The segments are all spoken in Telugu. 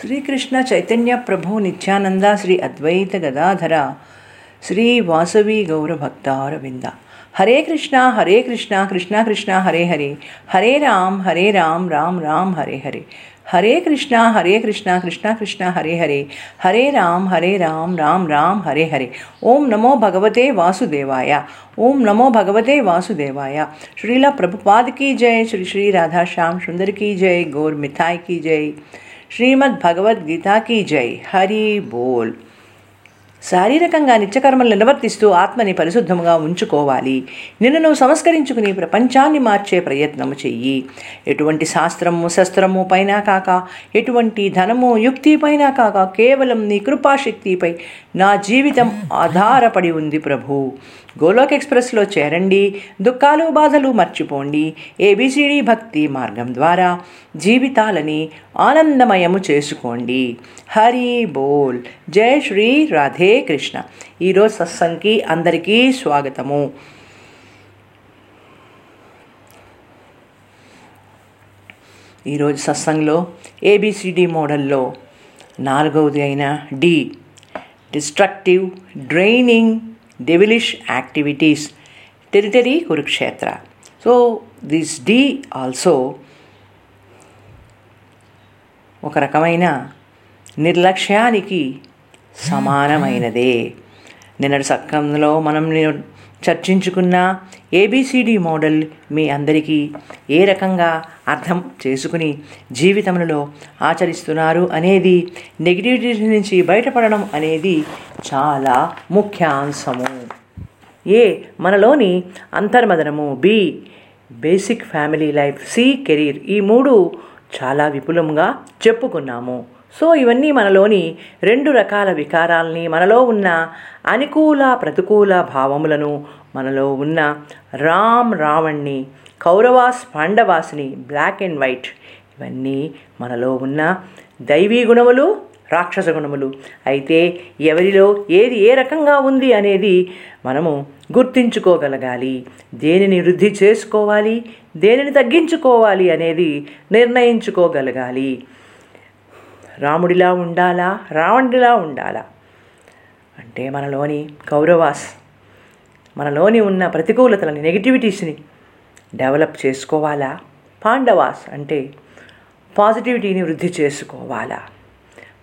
श्री कृष्ण चैतन्य प्रभु नित्यानंद श्री अद्वैत गदाधर श्री वासवी गौर भक्तार विंद हरे कृष्णा हरे कृष्णा कृष्णा कृष्णा हरे हरे हरे राम हरे राम राम राम हरे हरे हरे कृष्णा हरे कृष्णा कृष्णा कृष्णा हरे हरे हरे राम हरे राम राम राम हरे हरे ओम नमो भगवते वासुदेवाय ओम नमो भगवते वासुदेवाय श्रीला प्रभुपाद की जय श्री श्री राधा श्याम सुंदर की जय गौर मिथाई की जय శ్రీమద్ భగవద్గీత జై. హరి బోల్. శారీరకంగా నిత్యకర్మలు నిర్వర్తిస్తూ ఆత్మని పరిశుద్ధముగా ఉంచుకోవాలి. నిన్ను నువ్వు సంస్కరించుకుని ప్రపంచాన్ని మార్చే ప్రయత్నము చెయ్యి. ఎటువంటి శాస్త్రము శస్త్రము పైన కాక ఎటువంటి ధనము యుక్తి పైన కాక కేవలం నీ కృపాశక్తిపై నా జీవితం ఆధారపడి ఉంది ప్రభు. గోలోక్ ఎక్స్ప్రెస్లో చేరండి. దుఃఖాలు బాధలు మర్చిపోండి. ఏబిసిడి భక్తి మార్గం ద్వారా జీవితాలని ఆనందమయము చేసుకోండి. హరి బోల్. జై శ్రీ రాధే కృష్ణ. ఈరోజు సత్సంగ్కి అందరికీ స్వాగతము. ఈరోజు సత్సంగ్లో ఏబిసిడి మోడల్లో నాలుగవది అయిన D. Destructive draining devilish activities territory Kurukshetra so this D also ఒక రకమైన నిర్లక్ష్యానికి సమానమైనదే. నిన్నటి సక్కంలో మనం చర్చించుకున్న ఏబిసిడి మోడల్ మీ అందరికీ ఏ రకంగా అర్థం చేసుకుని జీవితంలో ఆచరిస్తున్నారు అనేది నెగిటివిటీ నుంచి బయటపడడం అనేది చాలా ముఖ్యాంశము. ఏ మనలోని అంతర్మదనము B basic family life C career ఈ మూడు చాలా విపులంగా చెప్పుకున్నాము. సో ఇవన్నీ మనలోని రెండు రకాల వికారాలని మనలో ఉన్న అనుకూల ప్రతికూల భావములను మనలో ఉన్న రామ్ రావణ్ణి కౌరవాస్ పాండవాస్ని బ్లాక్ అండ్ వైట్ ఇవన్నీ మనలో ఉన్న దైవీ గుణములు రాక్షస గుణములు. అయితే ఎవరిలో ఏది ఏ రకంగా ఉంది అనేది మనము గుర్తించుకోగలగాలి. దేనిని వృద్ధి చేసుకోవాలి దేనిని తగ్గించుకోవాలి అనేది నిర్ణయించుకోగలగాలి. రాముడిలా ఉండాలా? రావణుడిలా ఉండాలా? అంటే మనలోని కౌరవాస్ మనలోని ఉన్న ప్రతికూలతలని నెగిటివిటీస్ని డెవలప్ చేసుకోవాలా? పాండవాస్ అంటే పాజిటివిటీని వృద్ధి చేసుకోవాలా?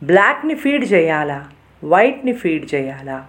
బ్లాక్ని ఫీడ్ చేయాలా? వైట్ని ఫీడ్ చేయాలా?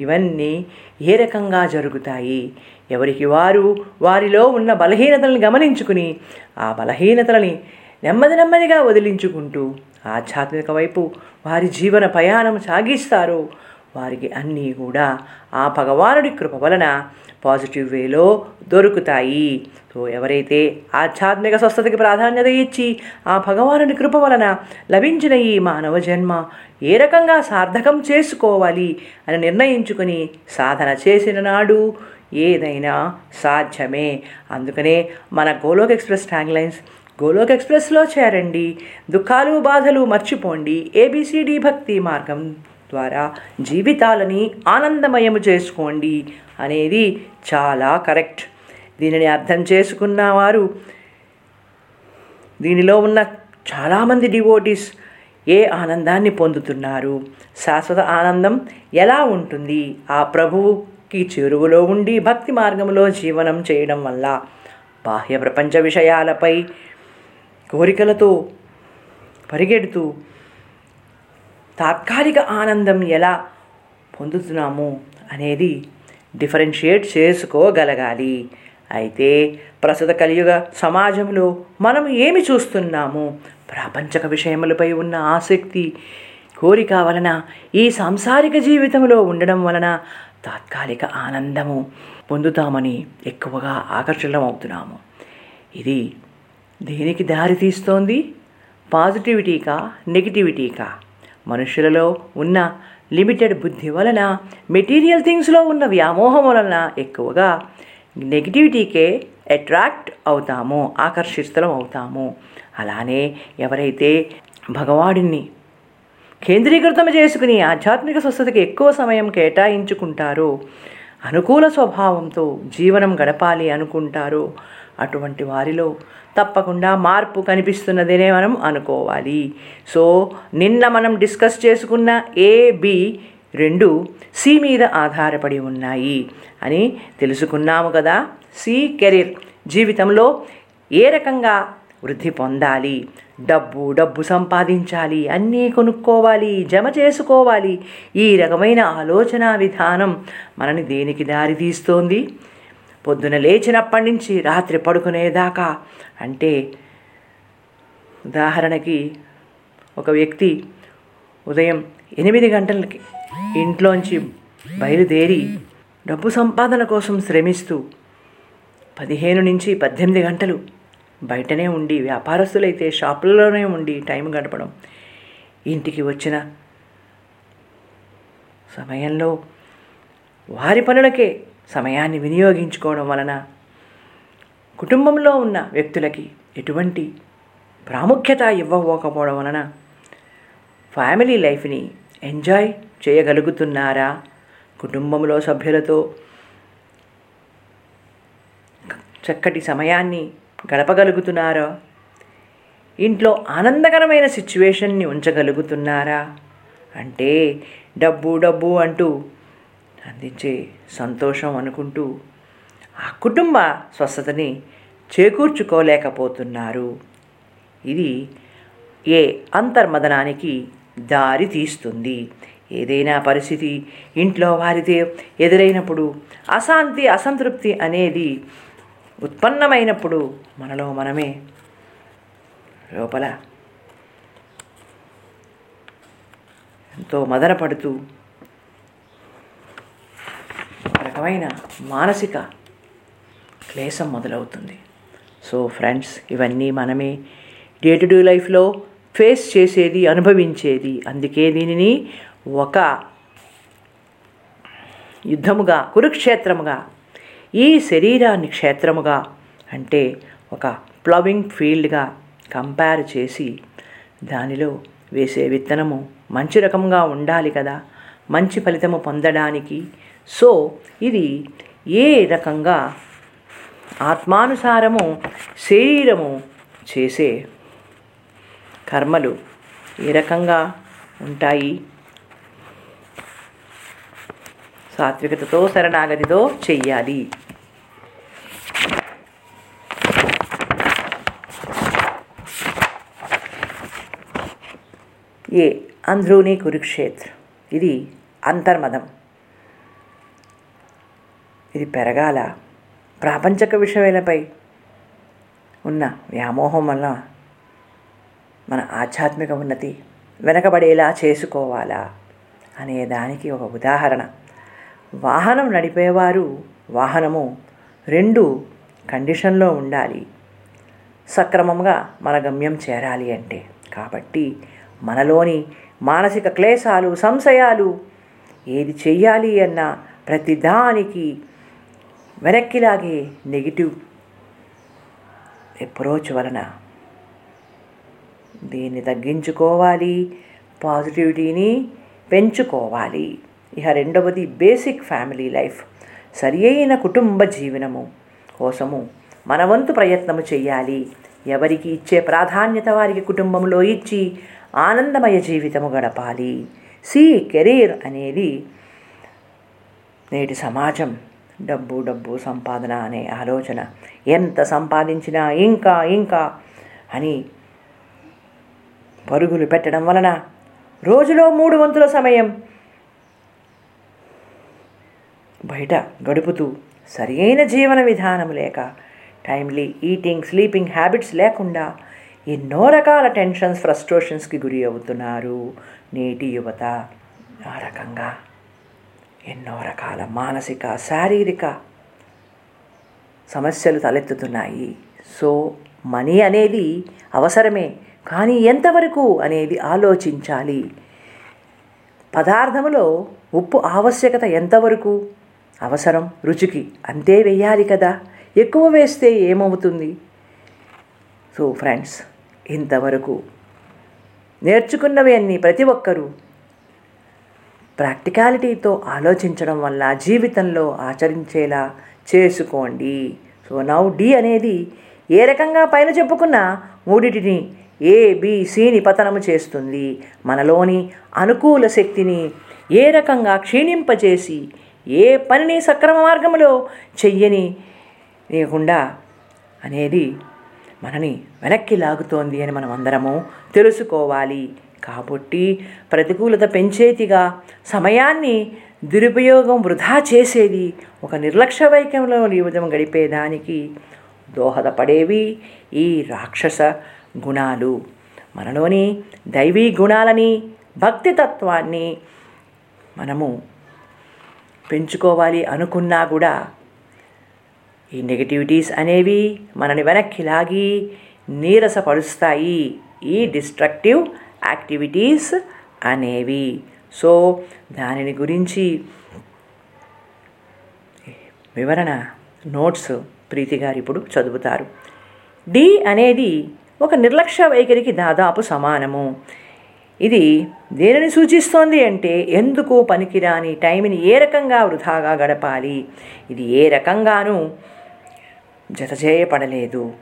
ఇవన్నీ ఏ రకంగా జరుగుతాయి? ఎవరికి వారు వారిలో ఉన్న బలహీనతలను గమనించుకుని ఆ బలహీనతలని నెమ్మది నెమ్మదిగా వదిలించుకుంటూ ఆధ్యాత్మిక వైపు వారి జీవన ప్రయాణం సాగిస్తారు. వారికి అన్నీ కూడా ఆ భగవానుడి కృప వలన పాజిటివ్ వేలో దొరుకుతాయి. సో ఎవరైతే ఆధ్యాత్మిక స్వస్థతకి ప్రాధాన్యత ఇచ్చి ఆ భగవానుడి కృప వలన లభించిన ఈ మానవ జన్మ ఏ రకంగా సార్థకం చేసుకోవాలి అని నిర్ణయించుకుని సాధన చేసిన నాడు ఏదైనా సాధ్యమే. అందుకనే మన గోలోక్ ఎక్స్ప్రెస్ ట్యాంగ్లైన్స్ గోలోక్ ఎక్స్ప్రెస్లో చేరండి. దుఃఖాలు బాధలు మర్చిపోండి. ఏబిసిడి భక్తి మార్గం ద్వారా జీవితాలని ఆనందమయము చేసుకోండి అనేది చాలా కరెక్ట్. దీనిని అర్థం చేసుకున్న వారు దీనిలో ఉన్న చాలామంది డివోటీస్ ఏ ఆనందాన్ని పొందుతున్నారు? శాశ్వత ఆనందం ఎలా ఉంటుంది? ఆ ప్రభువుకి చెరువులో ఉండి భక్తి మార్గంలో జీవనం చేయడం వల్ల బాహ్య ప్రపంచ విషయాలపై కోరికలతో పరిగెడుతూ తాత్కాలిక ఆనందం ఎలా పొందుతున్నాము అనేది డిఫరెన్షియేట్ చేసుకోగలగాలి. అయితే ప్రస్తుత కలియుగ సమాజంలో మనం ఏమి చూస్తున్నాము? ప్రాపంచక విషయములపై ఉన్న ఆసక్తి కోరిక వలన ఈ సాంసారిక జీవితంలో ఉండడం వలన తాత్కాలిక ఆనందము పొందుతామని ఎక్కువగా ఆకర్షణమవుతున్నాము ఇది దేనికి దారి తీస్తోంది? పాజిటివిటీకా నెగిటివిటీకా? మనుషులలో ఉన్న లిమిటెడ్ బుద్ధి వలన మెటీరియల్ థింగ్స్లో ఉన్న వ్యామోహం వలన ఎక్కువగా నెగిటివిటీకే అట్రాక్ట్ అవుతాము ఆకర్షితులం అవుతాము. అలానే ఎవరైతే భగవాడిని కేంద్రీకృతం చేసుకుని ఆధ్యాత్మిక స్వస్థతకి ఎక్కువ సమయం కేటాయించుకుంటారో అనుకూల స్వభావంతో జీవనం గడపాలి అనుకుంటారో అటువంటి వారిలో తప్పకుండా మార్పు కనిపిస్తున్నదనే మనం అనుకోవాలి. సో నిన్న మనం డిస్కస్ చేసుకున్న ఏబి రెండు సి మీద ఆధారపడి ఉన్నాయి అని తెలుసుకున్నాము కదా. సి కెరీర్ జీవితంలో ఏ రకంగా వృద్ధి పొందాలి? డబ్బు డబ్బు సంపాదించాలి అన్నీ కొనుక్కోవాలి జమ చేసుకోవాలి. ఈ రకమైన ఆలోచన విధానం మనని దేనికి దారి తీస్తోంది పొద్దున లేచినప్పటి నుంచి రాత్రి పడుకునేదాకా అంటే ఉదాహరణకి ఒక వ్యక్తి ఉదయం ఎనిమిది గంటలకి ఇంట్లోంచి బయలుదేరి డబ్బు సంపాదన కోసం శ్రమిస్తూ పదిహేను నుంచి పద్దెనిమిది గంటలు బయటనే ఉండి వ్యాపారస్తులైతే షాపులలోనే ఉండి టైం గడపడం ఇంటికి వచ్చిన సమయంలో వారి పనులకే సమయాన్ని వినియోగించుకోవడం వలన కుటుంబంలో ఉన్న వ్యక్తులకి ఎటువంటి ప్రాముఖ్యత ఇవ్వకపోవడం వలన ఫ్యామిలీ లైఫ్ని ఎంజాయ్ చేయగలుగుతున్నారా? కుటుంబంలో సభ్యులతో చక్కటి సమయాన్ని గడపగలుగుతున్నారా? ఇంట్లో ఆనందకరమైన సిచ్యువేషన్ని ఉంచగలుగుతున్నారా? అంటే డబ్బు డబ్బు అంటూ అందించే సంతోషం అనుకుంటూ ఆ కుటుంబ స్వస్థతని చేకూర్చుకోలేకపోతున్నారు. ఇది ఏ అంతర్మదనానికి దారి తీస్తుంది. ఏదైనా పరిస్థితి ఇంట్లో వారితే ఎదురైనప్పుడు అశాంతి అసంతృప్తి అనేది ఉత్పన్నమైనప్పుడు మనలో మనమే లోపల ఎంతో మదనపడుతూ రకమైన మానసిక క్లేశం మొదలవుతుంది. సో ఫ్రెండ్స్ ఇవన్నీ మనమే డే టు డే లైఫ్లో ఫేస్ చేసేది అనుభవించేది. అందుకే దీనిని ఒక యుద్ధముగా కురుక్షేత్రముగా ఈ శరీరాన్ని క్షేత్రముగా అంటే ఒక ప్లవింగ్ ఫీల్డ్గా కంపేర్ చేసి దానిలో వేసే విత్తనము మంచి రకంగా ఉండాలి కదా. మంచి ఫలితము పొందడానికి సో ఇది ఏ రకంగా ఆత్మానుసారము శరీరము చేసే కర్మలు ఏ రకంగా ఉంటాయి? సాత్వికతతో శరణాగతితో చెయ్యాలి. ఏ అంధ్రూని కురుక్షేత్ర. ఇది అంతర్మదం. ఇది పెరగాల. ప్రాపంచక విషయాలపై ఉన్న వ్యామోహం వల్ల మన ఆధ్యాత్మిక ఉన్నతి వెనకబడేలా చేసుకోవాలా అనే దానికి ఒక ఉదాహరణ. వాహనం నడిపేవారు వాహనము రెండు కండిషన్లో ఉండాలి. సక్రమంగా మన గమ్యం చేరాలి అంటే. కాబట్టి మనలోని మానసిక క్లేశాలు సంశయాలు ఏది చెయ్యాలి అన్న ప్రతిదానికి వెనక్కిలాగే నెగిటివ్ అప్రోచ్ వలన దీన్ని తగ్గించుకోవాలి పాజిటివిటీని పెంచుకోవాలి. ఇక రెండవది బేసిక్ ఫ్యామిలీ లైఫ్. సరి అయిన కుటుంబ జీవనము కోసము మన వంతు ప్రయత్నము చేయాలి ఎవరికి ఇచ్చే ప్రాధాన్యత వారికి కుటుంబంలో ఇచ్చి ఆనందమయ జీవితము గడపాలి. సి కెరీర్ అనేది నేటి సమాజం డబ్బు డబ్బు సంపాదన అనే ఆలోచన. ఎంత సంపాదించినా ఇంకా ఇంకా అని పరుగులు పెట్టడం వలన రోజులో మూడు వంతుల సమయం బయట గడుపుతూ సరియైన జీవన విధానం లేక టైమ్లీ ఈటింగ్ స్లీపింగ్ హ్యాబిట్స్ లేకుండా ఎన్నో రకాల టెన్షన్స్ ఫ్రస్ట్రేషన్స్కి గురి అవుతున్నారు నేటి యువత. ఆ రకంగా ఎన్నో రకాల మానసిక శారీరక సమస్యలు తలెత్తుతున్నాయి. సో మనీ అనేది అవసరమే. కానీ ఎంతవరకు అనేది ఆలోచించాలి? పదార్థములో ఉప్పు ఆవశ్యకత ఎంతవరకు? అవసరం రుచికి అంతే వేయాలి కదా? ఎక్కువ వేస్తే ఏమవుతుంది? సో ఫ్రెండ్స్ ఇంతవరకు నేర్చుకున్నవి అన్నీ ప్రతి ఒక్కరూ ప్రాక్టికాలిటీతో ఆలోచించడం వల్ల జీవితంలో ఆచరించేలా చేసుకోండి. సో నౌ డి అనేది ఏ రకంగా పైన చెప్పుకున్న మూడిటిని ఏబిసిని పతనము చేస్తుంది. మనలోని అనుకూల శక్తిని ఏ రకంగా క్షీణింపజేసి ఏ పనిని సక్రమ మార్గంలో చెయ్యని లేకుండా అనేది మనని వెనక్కి లాగుతోంది అని మనం అందరము తెలుసుకోవాలి. కాబట్టి ప్రతికూలత పెంచేదిగా సమయాన్ని దురుపయోగం వృధా చేసేది ఒక నిర్లక్ష్య వైక్యంలో జీవితం గడిపేదానికి దోహదపడేవి ఈ రాక్షస గుణాలు. మనలోని దైవీ గుణాలని భక్తి తత్వాన్ని మనము పెంచుకోవాలి అనుకున్నా కూడా ఈ నెగటివిటీస్ అనేవి మనని వెనక్కి లాగి నీరసపరుస్తాయి. ఈ డిస్ట్రక్టివ్ యాక్టివిటీస్ అనేవి. సో దానిని గురించి వివరణ నోట్స్ ప్రీతి గారు ఇప్పుడు చదువుతారు. డి అనేది ఒక నిర్లక్ష్య వైఖరికి దాదాపు సమానము. ఇది దేనిని సూచిస్తోంది అంటే ఎందుకు పనికిరాని టైంని ఏ రకంగా వృధాగా గడపాలి? ఇది ఏ రకంగానూ జత చేయబడలేదు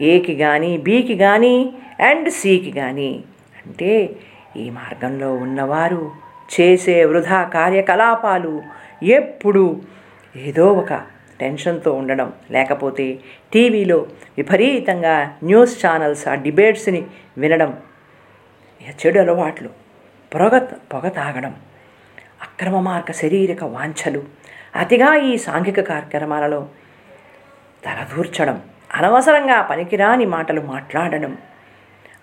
ఏకి కానీ బీకి కానీ అండ్ సికి కానీ అంటే ఈ మార్గంలో ఉన్నవారు చేసే వృధా కార్యకలాపాలు ఎప్పుడు ఏదో ఒక టెన్షన్తో ఉండడం. లేకపోతే టీవీలో విపరీతంగా న్యూస్ ఛానల్స్ ఆ డిబేట్స్ని వినడం. చెడు అలవాట్లు. పొగ పొగ తాగడం. అక్రమ మార్గ శారీరక వాంఛలు. అతిగా ఈ సాంఘిక కార్యక్రమాలలో తలదూర్చడం. అనవసరంగా పనికిరాని మాటలు మాట్లాడడం.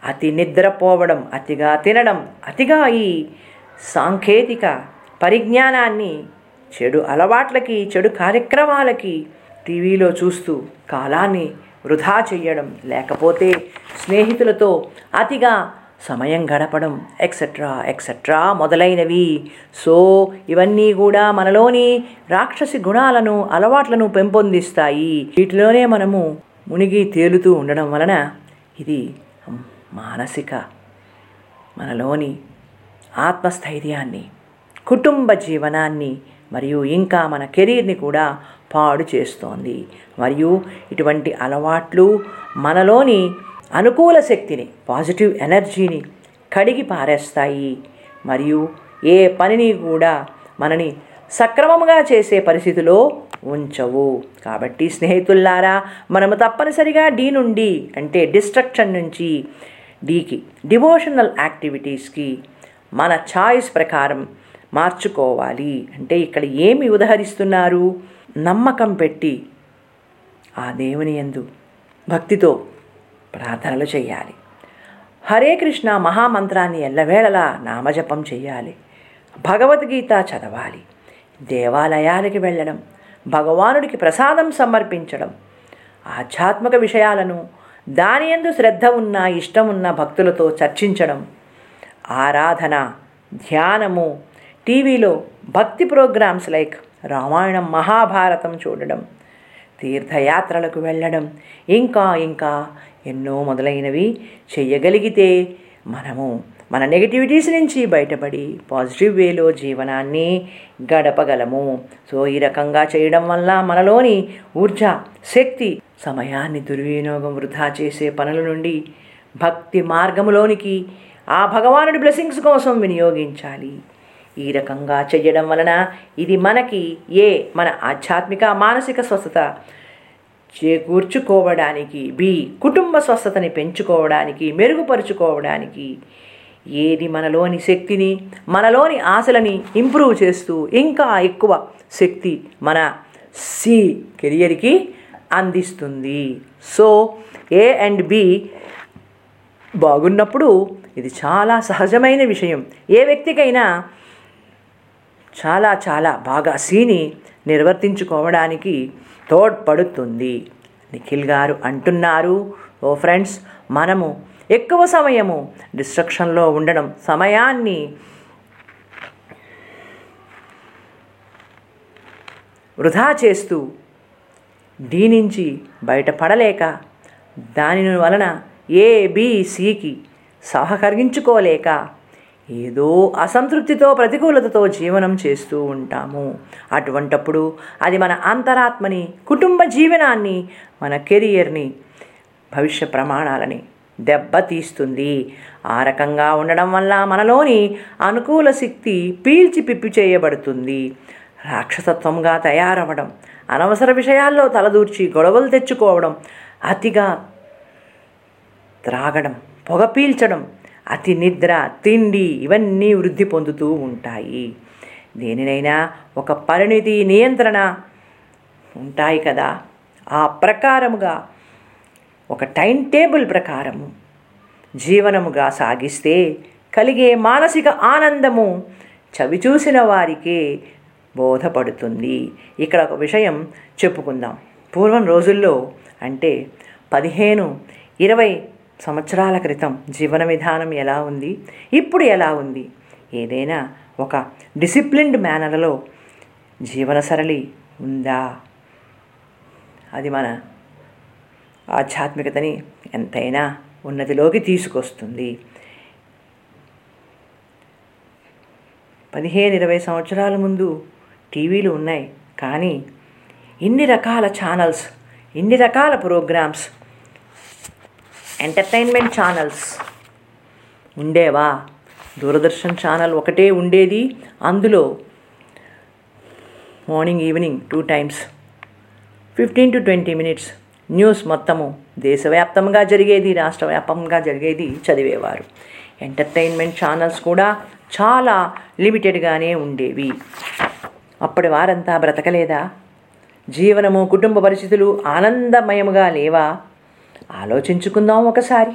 అతి నిద్రపోవడం అతిగా తినడం అతిగా ఈ సాంకేతిక పరిజ్ఞానాన్ని చెడు అలవాట్లకి చెడు కార్యక్రమాలకి టీవీలో చూస్తూ కాలాన్ని వృధా చెయ్యడం లేకపోతే స్నేహితులతో అతిగా సమయం గడపడం ఎక్సెట్రా ఎక్సెట్రా మొదలైనవి. సో ఇవన్నీ కూడా మనలోని రాక్షసి గుణాలను అలవాట్లను పెంపొందిస్తాయి. వీటిలోనే మనము మునిగి తేలుతూ ఉండడం వలన ఇది మానసిక మనలోని ఆత్మస్థైర్యాన్ని కుటుంబ జీవనాన్ని మరియు ఇంకా మన కెరీర్ని కూడా పాడు చేస్తోంది. మరియు ఇటువంటి అలవాట్లు మనలోని అనుకూల శక్తిని పాజిటివ్ ఎనర్జీని కడిగి పారేస్తాయి. మరియు ఏ పనిని కూడా మనని సక్రమంగా చేసే పరిస్థితిలో ఉంచవు. కాబట్టి స్నేహితుల్లారా మనము తప్పనిసరిగా డీ నుండి అంటే డిస్ట్రక్షన్ నుంచి డీకి డివోషనల్ యాక్టివిటీస్కి మన ఛాయిస్ ప్రకారం మార్చుకోవాలి. అంటే ఇక్కడ ఏమి ఉదహరిస్తున్నారు? నమ్మకం పెట్టి ఆ దేవుని ఎందు భక్తితో ప్రార్థనలు చేయాలి. హరే కృష్ణ మహామంత్రాన్ని ఎల్లవేళలా నామజపం చేయాలి. భగవద్గీత చదవాలి. దేవాలయాలకి వెళ్ళడం భగవానుడికి ప్రసాదం సమర్పించడం ఆధ్యాత్మిక విషయాలను దాని ఎందు శ్రద్ధ ఉన్న ఇష్టం ఉన్న భక్తులతో చర్చించడం ఆరాధన ధ్యానము టీవీలో భక్తి ప్రోగ్రామ్స్ లైక్ రామాయణం మహాభారతం చూడడం తీర్థయాత్రలకు వెళ్ళడం ఇంకా ఇంకా ఎన్నో మొదలైనవి చెయ్యగలిగితే మనము మన నెగిటివిటీస్ నుంచి బయటపడి పాజిటివ్ వేలో జీవనాన్ని గడపగలము. సో ఈ రకంగా చేయడం వల్ల మనలోని ఊర్జ శక్తి సమయాన్ని దుర్వినియోగం వృధా చేసే పనుల నుండి భక్తి మార్గములోనికి ఆ భగవానుడి బ్లెస్సింగ్స్ కోసం వినియోగించాలి. ఈ రకంగా చేయడం వలన ఇది మనకి ఏ మన ఆధ్యాత్మిక మానసిక స్వస్థత చేకూర్చుకోవడానికి బి కుటుంబ స్వస్థతని పెంచుకోవడానికి మెరుగుపరుచుకోవడానికి ఏది మనలోని శక్తిని మనలోని ఆశలని ఇంప్రూవ్ చేస్తూ ఇంకా ఎక్కువ శక్తి మన సి కెరియర్కి అందిస్తుంది. సో ఏ అండ్ బి బాగున్నప్పుడు ఇది చాలా సహజమైన విషయం. ఏ వ్యక్తికైనా చాలా చాలా బాగా సీని నిర్వర్తించుకోవడానికి తోడ్పడుతుంది. నిఖిల్ గారు అంటున్నారు ఓ ఫ్రెండ్స్ మనము ఎక్కువ సమయము డిస్ట్రక్షన్లో ఉండడం సమయాన్ని వృధా చేస్తూ దీనించి బయటపడలేక దాని వలన ఏబిసికి సహకరించుకోలేక ఏదో అసంతృప్తితో ప్రతికూలతతో జీవనం చేస్తూ ఉంటాము. అటువంటప్పుడు అది మన అంతరాత్మని కుటుంబ జీవనాన్ని మన కెరియర్ని భవిష్య ప్రమాణాలని దెబ్బతీస్తుంది ఆ రకంగా ఉండడం వల్ల మనలోని అనుకూల శక్తి పీల్చి పిప్పి చేయబడుతుంది. రాక్షసత్వంగా తయారవ్వడం అనవసర విషయాల్లో తలదూర్చి గొడవలు తెచ్చుకోవడం అతిగా త్రాగడం పొగ పీల్చడం అతి నిద్ర తిండి ఇవన్నీ వృద్ధి పొందుతూ ఉంటాయి. దేనినైనా ఒక పరిణితి నియంత్రణ ఉంటాయి కదా. ఆ ప్రకారముగా ఒక టైం టేబుల్ ప్రకారము జీవనముగా సాగిస్తే కలిగే మానసిక ఆనందము చవిచూసిన వారికే బోధపడుతుంది. ఇక్కడ ఒక విషయం చెప్పుకుందాం. పూర్వం రోజుల్లో అంటే పదిహేను ఇరవై సంవత్సరాల క్రితం జీవన విధానం ఎలా ఉంది? ఇప్పుడు ఎలా ఉంది? ఏదైనా ఒక డిసిప్లిన్డ్ మేనర్లో జీవన సరళి ఉందా? అది మన ఆధ్యాత్మికతని ఎంతైనా ఉన్నతిలోకి తీసుకొస్తుంది. పదిహేను ఇరవై సంవత్సరాల ముందు టీవీలు ఉన్నాయి. కానీ ఇన్ని రకాల ఛానల్స్ ఇన్ని రకాల ప్రోగ్రామ్స్ ఎంటర్టైన్మెంట్ ఛానల్స్ ఉండేవా? దూరదర్శన్ ఛానల్ ఒకటే ఉండేది. అందులో morning evening two times fifteen to twenty minutes news మొత్తము దేశవ్యాప్తంగా జరిగేది రాష్ట్ర వ్యాప్తంగా జరిగేది చదివేవారు. ఎంటర్టైన్మెంట్ ఛానల్స్ కూడా చాలా లిమిటెడ్గానే ఉండేవి. అప్పటి వారంతా బ్రతకలేదా? జీవనము కుటుంబ పరిస్థితులు ఆనందమయముగా లేవా? ఆలోచించుకుందాం ఒకసారి.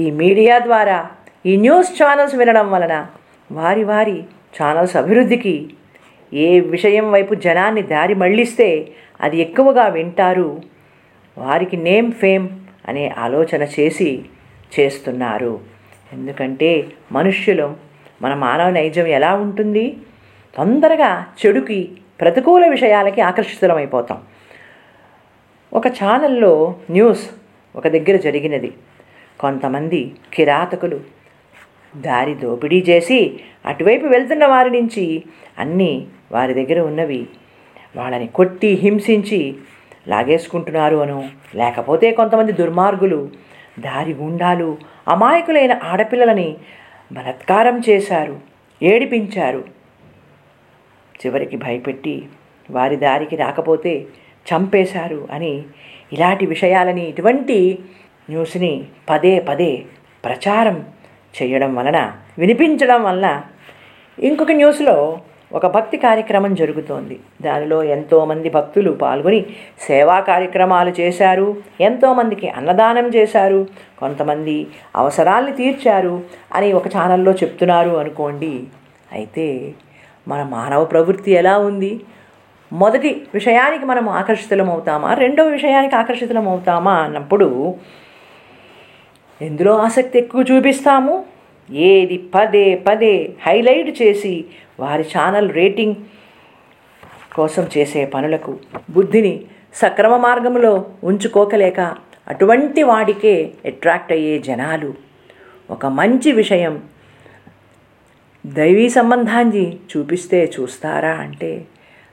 ఈ మీడియా ద్వారా ఈ న్యూస్ ఛానల్స్ వినడం వలన వారి వారి ఛానల్స్ అభివృద్ధికి ఏ విషయం వైపు జనాన్ని దారి మళ్ళిస్తే అది ఎక్కువగా వింటారు వారికి నేమ్ ఫేమ్ అనే ఆలోచన చేసి చేస్తున్నారు. ఎందుకంటే మనుష్యులు మన మానవ నైజం ఎలా ఉంటుంది? తొందరగా చెడుకి ప్రతికూల విషయాలకి ఆకర్షితులమైపోతాం. ఒక ఛానల్లో న్యూస్ ఒక దగ్గర జరిగినది. కొంతమంది కిరాతకులు దారి దోపిడీ చేసి అటువైపు వెళ్తున్న వారి నుంచి అన్నీ వారి దగ్గర ఉన్నవి. వాళ్ళని కొట్టి హింసించి లాగేసుకుంటున్నారు అను. లేకపోతే కొంతమంది దుర్మార్గులు దారి గుండాలు అమాయకులైన ఆడపిల్లలని బలత్కారం చేశారు ఏడిపించారు. చివరికి భయపెట్టి వారి దారికి రాకపోతే చంపేశారు అని ఇలాంటి విషయాలని ఇటువంటి న్యూస్ని పదే పదే ప్రచారం చేయడం వలన వినిపించడం వలన ఇంకొక న్యూస్లో ఒక భక్తి కార్యక్రమం జరుగుతోంది. దానిలో ఎంతోమంది భక్తులు పాల్గొని సేవా కార్యక్రమాలు చేశారు. ఎంతోమందికి అన్నదానం చేశారు. కొంతమంది అవసరాల్ని తీర్చారు అని ఒక ఛానల్లో చెప్తున్నారు అనుకోండి. అయితే మన మానవ ప్రవృత్తి ఎలా ఉంది? మొదటి విషయానికి మనం ఆకర్షితులం అవుతామా రెండవ విషయానికి ఆకర్షితులం అవుతామా అన్నప్పుడు ఎందులో ఆసక్తి ఎక్కువ చూపిస్తాము? ఏది పదే పదే హైలైట్ చేసి వారి ఛానల్ రేటింగ్ కోసం చేసే పనులకు బుద్ధిని సక్రమ మార్గంలో ఉంచుకోకలేక అటువంటి వాడికే అట్రాక్ట్ అయ్యే జనాలు. ఒక మంచి విషయం దైవీ సంబంధాన్ని చూపిస్తే చూస్తారా అంటే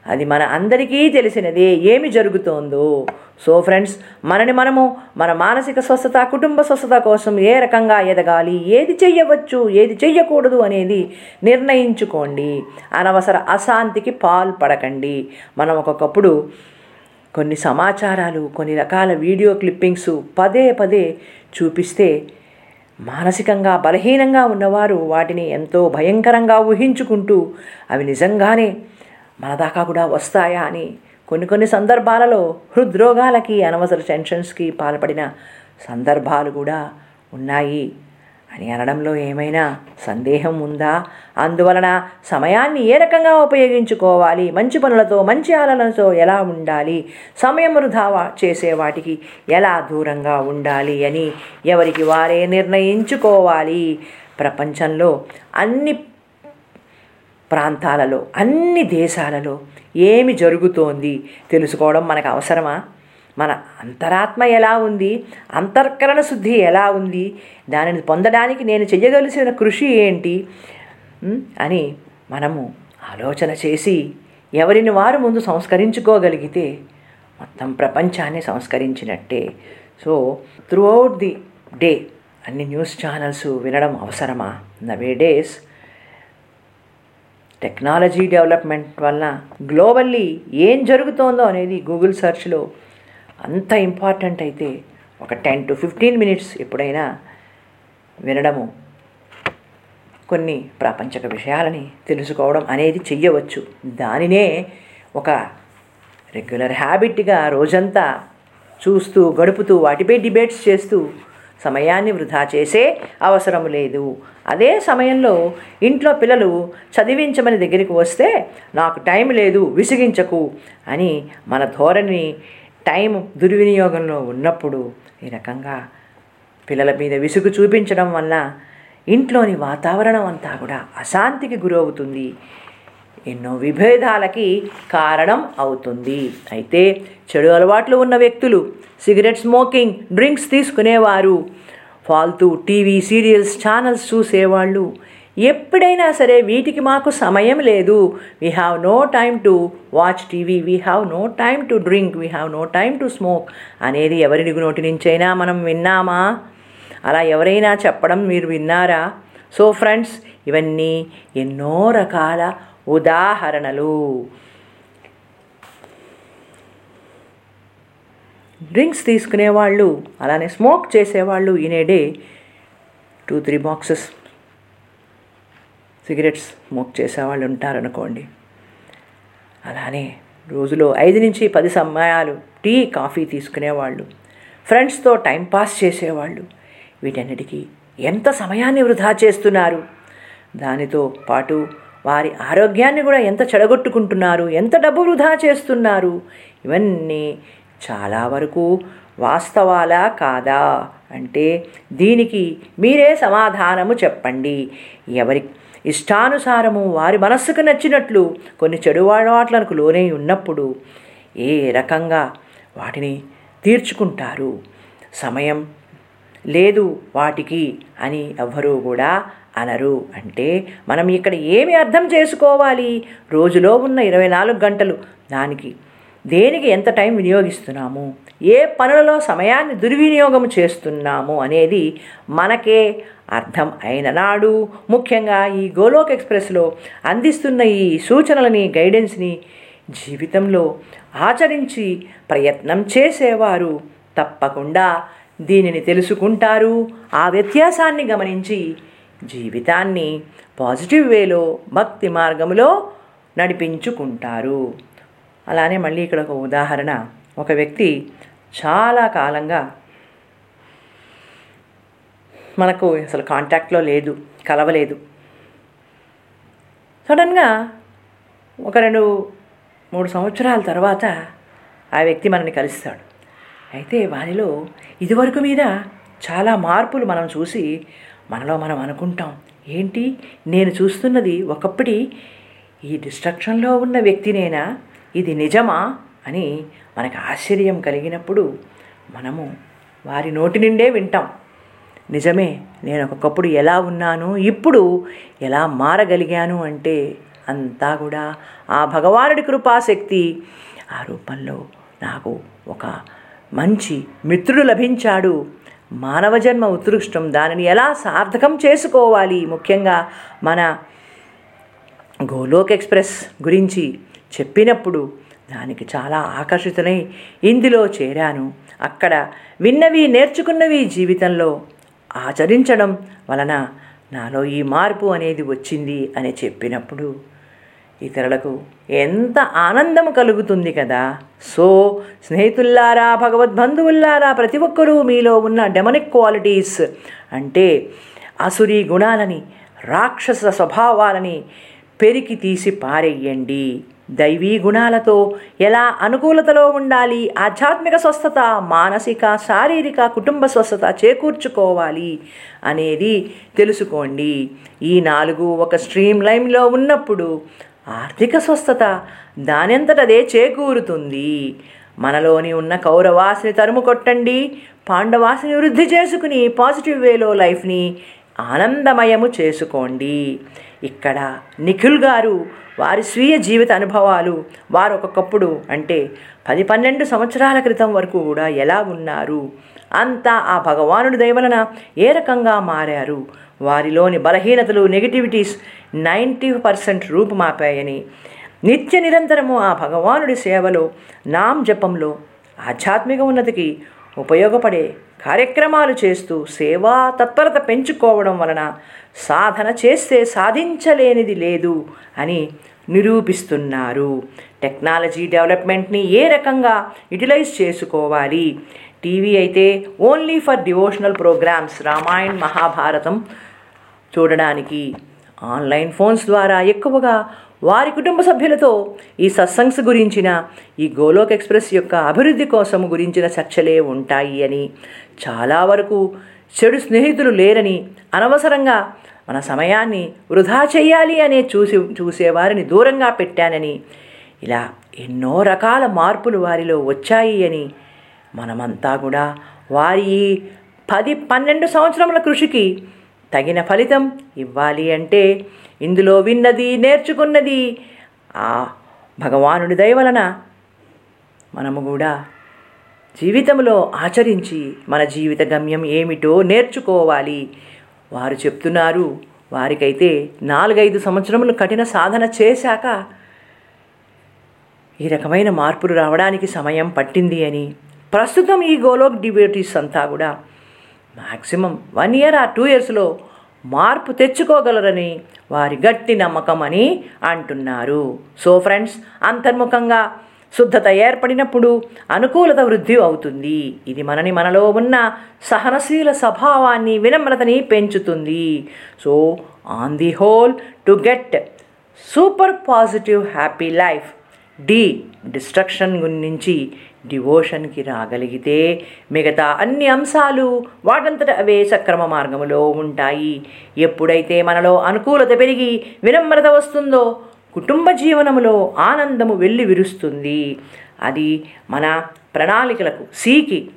అది మన అందరికీ తెలిసినదే. ఏమి జరుగుతోందో? సో ఫ్రెండ్స్ మనని మనము మన మానసిక స్వస్థత కుటుంబ స్వస్థత కోసం ఏ రకంగా ఎదగాలి? ఏది చెయ్యవచ్చు? ఏది చెయ్యకూడదు అనేది నిర్ణయించుకోండి. అనవసర అశాంతికి పాల్పడకండి. మనం ఒక్కొక్కప్పుడు కొన్ని సమాచారాలు కొన్ని రకాల వీడియో క్లిప్పింగ్స్ పదే పదే చూపిస్తే మానసికంగా బలహీనంగా ఉన్నవారు వాటిని ఎంతో భయంకరంగా ఊహించుకుంటూ అవి నిజంగానే మన దాకా కూడా వస్తాయా అని కొన్ని కొన్ని సందర్భాలలో హృద్రోగాలకి అనవసర టెన్షన్స్కి పాల్పడిన సందర్భాలు కూడా ఉన్నాయి. అని అనడంలో ఏమైనా సందేహం ఉందా? అందువలన సమయాన్ని ఏ రకంగా ఉపయోగించుకోవాలి? మంచి పనులతో మంచి ఆలోచనలతో ఎలా ఉండాలి? సమయం వృధా చేసే వాటికి ఎలా దూరంగా ఉండాలి అని ఎవరికి వారే నిర్ణయించుకోవాలి? ప్రపంచంలో అన్ని ప్రాంతాలలో అన్ని దేశాలలో ఏమి జరుగుతోంది తెలుసుకోవడం మనకు అవసరమా? మన అంతరాత్మ ఎలా ఉంది? అంతర్కరణ శుద్ధి ఎలా ఉంది? దానిని పొందడానికి నేను చెయ్యగలిసిన కృషి ఏంటి? అని మనము ఆలోచన చేసి ఎవరిని వారు ముందు సంస్కరించుకోగలిగితే మొత్తం ప్రపంచాన్ని సంస్కరించినట్టే. సో త్రూఅవుట్ ది డే అన్ని న్యూస్ ఛానల్స్ వినడం అవసరమా? నవే డేస్ టెక్నాలజీ డెవలప్మెంట్ వలన గ్లోబల్లీ ఏం జరుగుతోందో అనేది గూగుల్ సెర్చ్లో అంత ఇంపార్టెంట్ అయితే ఒక టెన్ టు ఫిఫ్టీన్ మినిట్స్ ఎప్పుడైనా వినడము. కొన్ని ప్రాపంచక విషయాలని తెలుసుకోవడం అనేది చెయ్యవచ్చు. దానినే ఒక రెగ్యులర్ హ్యాబిట్గా రోజంతా చూస్తూ గడుపుతూ వాటిపై డిబేట్స్ చేస్తూ సమయాన్ని వృధా చేసే అవసరం లేదు. అదే సమయంలో ఇంట్లో పిల్లలు చదివించమని దగ్గరికి వస్తే నాకు టైం లేదు విసిగించకు అని మన ధోరణి టైం దుర్వినియోగంలో ఉన్నప్పుడు ఈ రకంగా పిల్లల మీద విసుగు చూపించడం వల్ల ఇంట్లోని వాతావరణం అంతా కూడా అశాంతికి గురవుతుంది. ఎన్నో విభేదాలకి కారణం అవుతుంది. అయితే చెడు అలవాట్లు ఉన్న వ్యక్తులు సిగరెట్ స్మోకింగ్ డ్రింక్స్ తీసుకునేవారు ఫాల్తూ టీవీ సీరియల్స్ ఛానల్స్ చూసేవాళ్ళు. ఎప్పుడైనా సరే వీటికి మాకు సమయం లేదు. We have no time to watch TV we have no time to drink we have no time to smoke అనేది ఎవరి నోటి నుంచైనా మనం విన్నామా? అలా ఎవరైనా చెప్పడం మీరు విన్నారా? సో ఫ్రెండ్స్ ఇవన్నీ ఎన్నో రకాల ఉదాహరణలు. డ్రింక్స్ తీసుకునేవాళ్ళు అలానే స్మోక్ చేసేవాళ్ళు ఈనేడే two three boxes cigarettes smoke చేసేవాళ్ళు ఉంటారనుకోండి. అలానే రోజులో ఐదు నుంచి పది సమయాలు టీ కాఫీ తీసుకునేవాళ్ళు. ఫ్రెండ్స్తో టైం పాస్ చేసేవాళ్ళు. వీటన్నిటికీ ఎంత సమయాన్ని వృధా చేస్తున్నారు? దానితో పాటు వారి ఆరోగ్యాన్ని కూడా ఎంత చెడగొట్టుకుంటున్నారు? ఎంత డబ్బు వృధా చేస్తున్నారు? ఇవన్నీ చాలా వరకు వాస్తవాలా కాదా? అంటే దీనికి మీరే సమాధానము చెప్పండి. ఎవరి ఇష్టానుసారము వారి మనస్సుకు నచ్చినట్లు కొన్ని చెడు అలవాట్లకు లోనై ఉన్నప్పుడు ఏ రకంగా వాటిని తీర్చుకుంటారు? సమయం లేదు వాటికి అని ఎవ్వరూ కూడా అనరు. అంటే మనం ఇక్కడ ఏమి అర్థం చేసుకోవాలి? రోజులో ఉన్న ఇరవై నాలుగు గంటలు దానికి దేనికి ఎంత టైం వినియోగిస్తున్నాము? ఏ పనులలో సమయాన్ని దుర్వినియోగం చేస్తున్నాము అనేది మనకే అర్థం అయిన నాడు ముఖ్యంగా ఈ గోలోక్ ఎక్స్ప్రెస్లో అందిస్తున్న ఈ సూచనలని గైడెన్స్ని జీవితంలో ఆచరించి ప్రయత్నం చేసేవారు తప్పకుండా దీనిని తెలుసుకుంటారు. ఆ వ్యత్యాసాన్ని గమనించి జీవితాన్ని పాజిటివ్ వేలో భక్తి మార్గంలో నడిపించుకుంటారు. అలానే మళ్ళీ ఇక్కడ ఒక ఉదాహరణ. ఒక వ్యక్తి చాలా కాలంగా మనకు అసలు కాంటాక్ట్లో లేదు కలవలేదు. సడన్గా ఒక రెండు మూడు సంవత్సరాల తర్వాత ఆ వ్యక్తి మనల్ని కలుస్తాడు. అయితే వారిలో ఇదివరకు మీద చాలా మార్పులు మనం చూసి మనలో మనం అనుకుంటాం. ఏంటి? నేను చూస్తున్నది ఒకప్పటి ఈ డిస్ట్రక్షన్లో ఉన్న వ్యక్తినేనా? ఇది నిజమా అని మనకు ఆశ్చర్యం కలిగినప్పుడు మనము వారి నోటి నుండే వింటాం. నిజమే నేను ఒకప్పుడు ఎలా ఉన్నాను ఇప్పుడు ఎలా మారగలిగాను అంటే అంతా కూడా ఆ భగవానుడి కృపాశక్తి. ఆ రూపంలో నాకు ఒక మంచి మిత్రుడు లభించాడు. మానవ జన్మ ఉత్కృష్టం దానిని ఎలా సార్థకం చేసుకోవాలి? ముఖ్యంగా మన గోలోక్ ఎక్స్ప్రెస్ గురించి చెప్పినప్పుడు దానికి చాలా ఆకర్షితులై ఇందులో చేరాను. అక్కడ విన్నవి నేర్చుకున్నవి జీవితంలో ఆచరించడం వలన నాలో ఈ మార్పు అనేది వచ్చింది అని చెప్పినప్పుడు ఇతరులకు ఎంత ఆనందం కలుగుతుంది కదా! సో స్నేహితుల్లారా భగవద్బంధువుల్లారా ప్రతి ఒక్కరూ మీలో ఉన్న డెమనిక్ క్వాలిటీస్ అంటే అసురీ గుణాలని రాక్షస స్వభావాలని పెరికి తీసి పారేయండి. దైవీ గుణాలతో ఎలా అనుకూలతలో ఉండాలి ఆధ్యాత్మిక స్వస్థత మానసిక శారీరక కుటుంబ స్వస్థత చేకూర్చుకోవాలి అనేది తెలుసుకోండి. ఈ నాలుగు ఒక స్ట్రీమ్ లైన్లో ఉన్నప్పుడు ఆర్థిక స్వస్థత దానంతటదే చేకూరుతుంది. మనలోని ఉన్న కౌరవాసిని తరుము కొట్టండి పాండవాసిని వృద్ధి చేసుకుని పాజిటివ్ వేలో లైఫ్ని ఆనందమయము చేసుకోండి. ఇక్కడ నిఖిల్ గారు వారి స్వీయ జీవిత అనుభవాలు వారు ఒక్కొక్కప్పుడు అంటే పది పన్నెండు సంవత్సరాల క్రితం వరకు కూడా ఎలా ఉన్నారు? అంతా ఆ భగవానుడి దయవలన ఏ రకంగా మారారు? వారిలోని బలహీనతలు నెగిటివిటీస్ నైంటీ పర్సెంట్ రూపుమాపాయని. నిత్య నిరంతరము ఆ భగవానుడి సేవలో నాం జపంలో ఆధ్యాత్మిక ఉన్నతికి ఉపయోగపడే కార్యక్రమాలు చేస్తూ సేవా తత్పరత పెంచుకోవడం వలన సాధన చేస్తే సాధించలేనిది లేదు అని నిరూపిస్తున్నారు. టెక్నాలజీ డెవలప్మెంట్ని ఏ రకంగా యూటిలైజ్ చేసుకోవాలి? టీవీ అయితే only for devotional programmes Ramayan Mahabharatam చూడడానికి ఆన్లైన్ ఫోన్స్ ద్వారా ఎక్కువగా వారి కుటుంబ సభ్యులతో ఈ సత్సంగ్స్ గురించిన ఈ గోలోక్ ఎక్స్ప్రెస్ యొక్క అభివృద్ధి కోసం గురించిన చర్చలే ఉంటాయి అని. చాలా వరకు చెడు స్నేహితులు లేరని అనవసరంగా మన సమయాన్ని వృధా చేయాలి అనే చూసి చూసేవారిని దూరంగా పెట్టానని. ఇలా ఎన్నో రకాల మార్పులు వారిలో వచ్చాయి అని మనమంతా కూడా వారి పది పన్నెండు సంవత్సరముల కృషికి తగిన ఫలితం ఇవ్వాలి అంటే ఇందులో విన్నది నేర్చుకున్నది ఆ భగవానుడి దయ వలన. మనము కూడా జీవితంలో ఆచరించి మన జీవిత గమ్యం ఏమిటో నేర్చుకోవాలి. వారు చెప్తున్నారు వారికైతే నాలుగైదు సంవత్సరములు కఠిన సాధన చేశాక ఈ రకమైన మార్పులు రావడానికి సమయం పట్టింది అని. ప్రస్తుతం ఈ గోలోక్ డిబేటీస్ అంతా కూడా మ్యాక్సిమం వన్ ఇయర్ ఆ టూ ఇయర్స్లో మార్పు తెచ్చుకోగలరని వారి గట్టి నమ్మకం అని అంటున్నారు. సో ఫ్రెండ్స్ అంతర్ముఖంగా శుద్ధత ఏర్పడినప్పుడు అనుకూలత వృద్ధి అవుతుంది. ఇది మనని మనలో ఉన్న సహనశీల స్వభావాన్ని వినమ్రతని పెంచుతుంది. So on the whole to get super positive happy life D destruction గురించి డివోషన్కి రాగలిగితే మిగతా అన్ని అంశాలు వాటంతట అవే సక్రమ మార్గములో ఉంటాయి. ఎప్పుడైతే మనలో అనుకూలత పెరిగి వినమ్రత వస్తుందో కుటుంబ జీవనములో ఆనందము వెళ్ళి విరుస్తుంది. అది మన ప్రణాళికలకు సీకి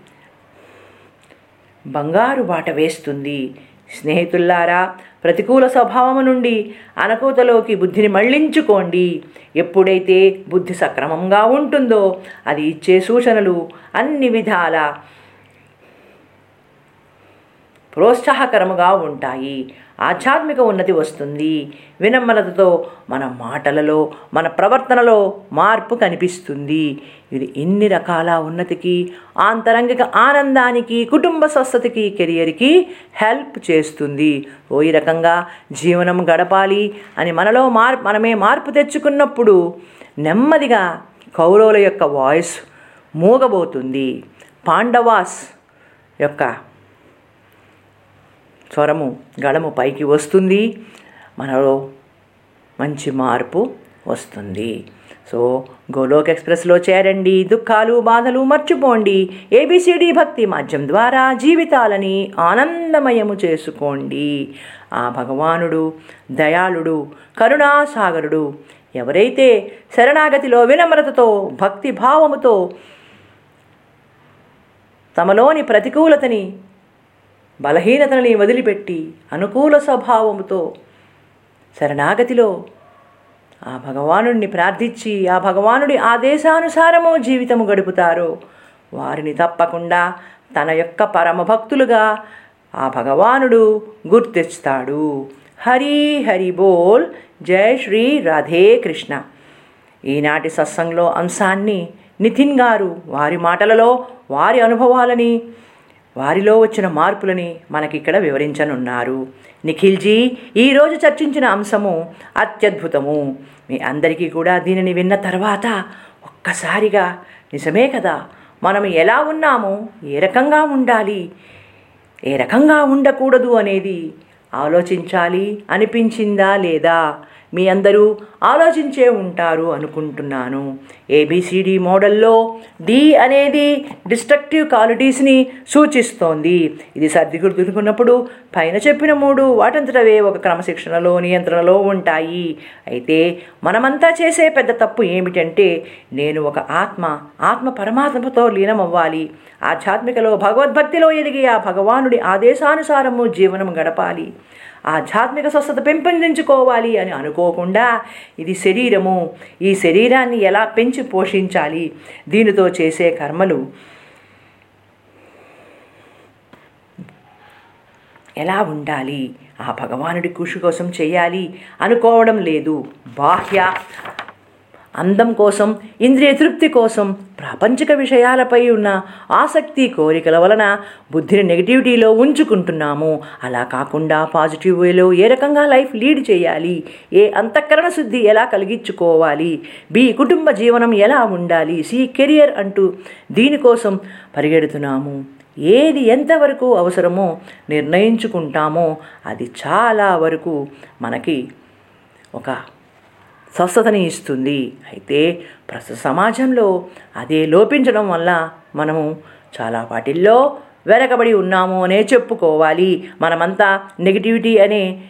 బంగారు బాట వేస్తుంది. స్నేహితుల్లారా ప్రతికూల స్వభావము నుండి అనకూతలోకి బుద్ధిని మళ్ళించుకోండి. ఎప్పుడైతే బుద్ధి సక్రమంగా ఉంటుందో అది ఇచ్చే సూచనలు అన్ని విధాల ప్రోత్సాహకరముగా ఉంటాయి. ఆధ్యాత్మిక ఉన్నతి వస్తుంది. వినమ్రతతో మన మాటలలో మన ప్రవర్తనలో మార్పు కనిపిస్తుంది. ఇది ఎన్ని రకాల ఉన్నతికి ఆంతరంగిక ఆనందానికి కుటుంబ స్వస్థతకి కెరియర్కి హెల్ప్ చేస్తుంది. ఓ ఈ రకంగా జీవనం గడపాలి అని మనలో మార్ మనమే మార్పు తెచ్చుకున్నప్పుడు నెమ్మదిగా కౌరవుల యొక్క వాయిస్ మూగబోతుంది. పాండవాస్ యొక్క స్వరము గళము పైకి వస్తుంది. మనలో మంచి మార్పు వస్తుంది. సో గోలోక్ ఎక్స్ప్రెస్లో చేరండి. దుఃఖాలు బాధలు మర్చిపోండి. ఏబిసిడి భక్తి మాధ్యం ద్వారా జీవితాలని ఆనందమయము చేసుకోండి. ఆ భగవానుడు దయాళుడు కరుణాసాగరుడు ఎవరైతే శరణాగతిలో వినమ్రతతో భక్తి భావముతో తమలోని ప్రతికూలతని బలహీనతని వదిలిపెట్టి అనుకూల స్వభావముతో శరణాగతిలో ఆ భగవానుడిని ప్రార్థించి ఆ భగవానుడి ఆదేశానుసారము జీవితము గడుపుతారో వారిని తప్పకుండా తన యొక్క పరమ భక్తులుగా ఆ భగవానుడు గుర్తిస్తాడు. హరి హరి బోల్. జై శ్రీ రాధే కృష్ణ. ఈనాటి సత్సంగంలో అంశాన్ని నితిన్ గారు వారి మాటలలో వారి అనుభవాలని వారిలో వచ్చిన మార్పులని మనకిక్కడ వివరించనున్నారు. నిఖిల్జీ ఈరోజు చర్చించిన అంశము అత్యద్భుతము. మీ అందరికీ కూడా దీనిని విన్న తర్వాత ఒక్కసారిగా నిజమే కదా మనం ఎలా ఉన్నామో ఏ రకంగా ఉండాలి ఏ రకంగా ఉండకూడదు అనేది ఆలోచించాలి అనిపించిందా లేదా మీ అందరూ ఆలోచించే ఉంటారు అనుకుంటున్నాను. ఏబిసిడి మోడల్లో డి అనేది డిస్ట్రక్టివ్ క్వాలిటీస్ని సూచిస్తోంది. ఇది సర్దిగుర్తుకున్నప్పుడు పైన చెప్పిన మూడు వాటంతటవే ఒక క్రమశిక్షణలో నియంత్రణలో ఉంటాయి. అయితే మనమంతా చేసే పెద్ద తప్పు ఏమిటంటే నేను ఒక ఆత్మ ఆత్మ పరమాత్మతో లీనమవ్వాలి. ఆధ్యాత్మికలో భగవద్భక్తిలో ఎదిగి ఆ భగవానుడి ఆదేశానుసారము జీవనం గడపాలి. ఆధ్యాత్మిక స్వస్థత పెంపొందించుకోవాలి అని అనుకోకుండా ఇది శరీరము. ఈ శరీరాన్ని ఎలా పెంచి పోషించాలి? దీనితో చేసే కర్మలు. ఎలా ఉండాలి? ఆ భగవానుడి కృషి కోసం చేయాలి అనుకోవడం లేదు. బాహ్య అందం కోసం ఇంద్రియ తృప్తి కోసం ప్రాపంచిక విషయాలపై ఉన్న ఆసక్తి కోరికల వలన బుద్ధిని నెగిటివిటీలో ఉంచుకుంటున్నాము. అలా కాకుండా పాజిటివ్ వేలో ఏ రకంగా లైఫ్ లీడ్ చేయాలి? ఏ అంతఃకరణ శుద్ధి ఎలా కలిగించుకోవాలి? బి కుటుంబ జీవనం ఎలా ఉండాలి? సి కెరియర్ అంటూ దీనికోసం పరిగెడుతున్నాము. ఏది ఎంతవరకు అవసరమో నిర్ణయించుకుంటామో అది చాలా వరకు మనకి ఒక స్వస్థతని ఇస్తుంది. అయితే ప్రస్తుత సమాజంలో అదే లోపించడం వల్ల మనము చాలా వాటిల్లో వెనకబడి ఉన్నాము అనే చెప్పుకోవాలి. మనమంతా నెగిటివిటీ అనే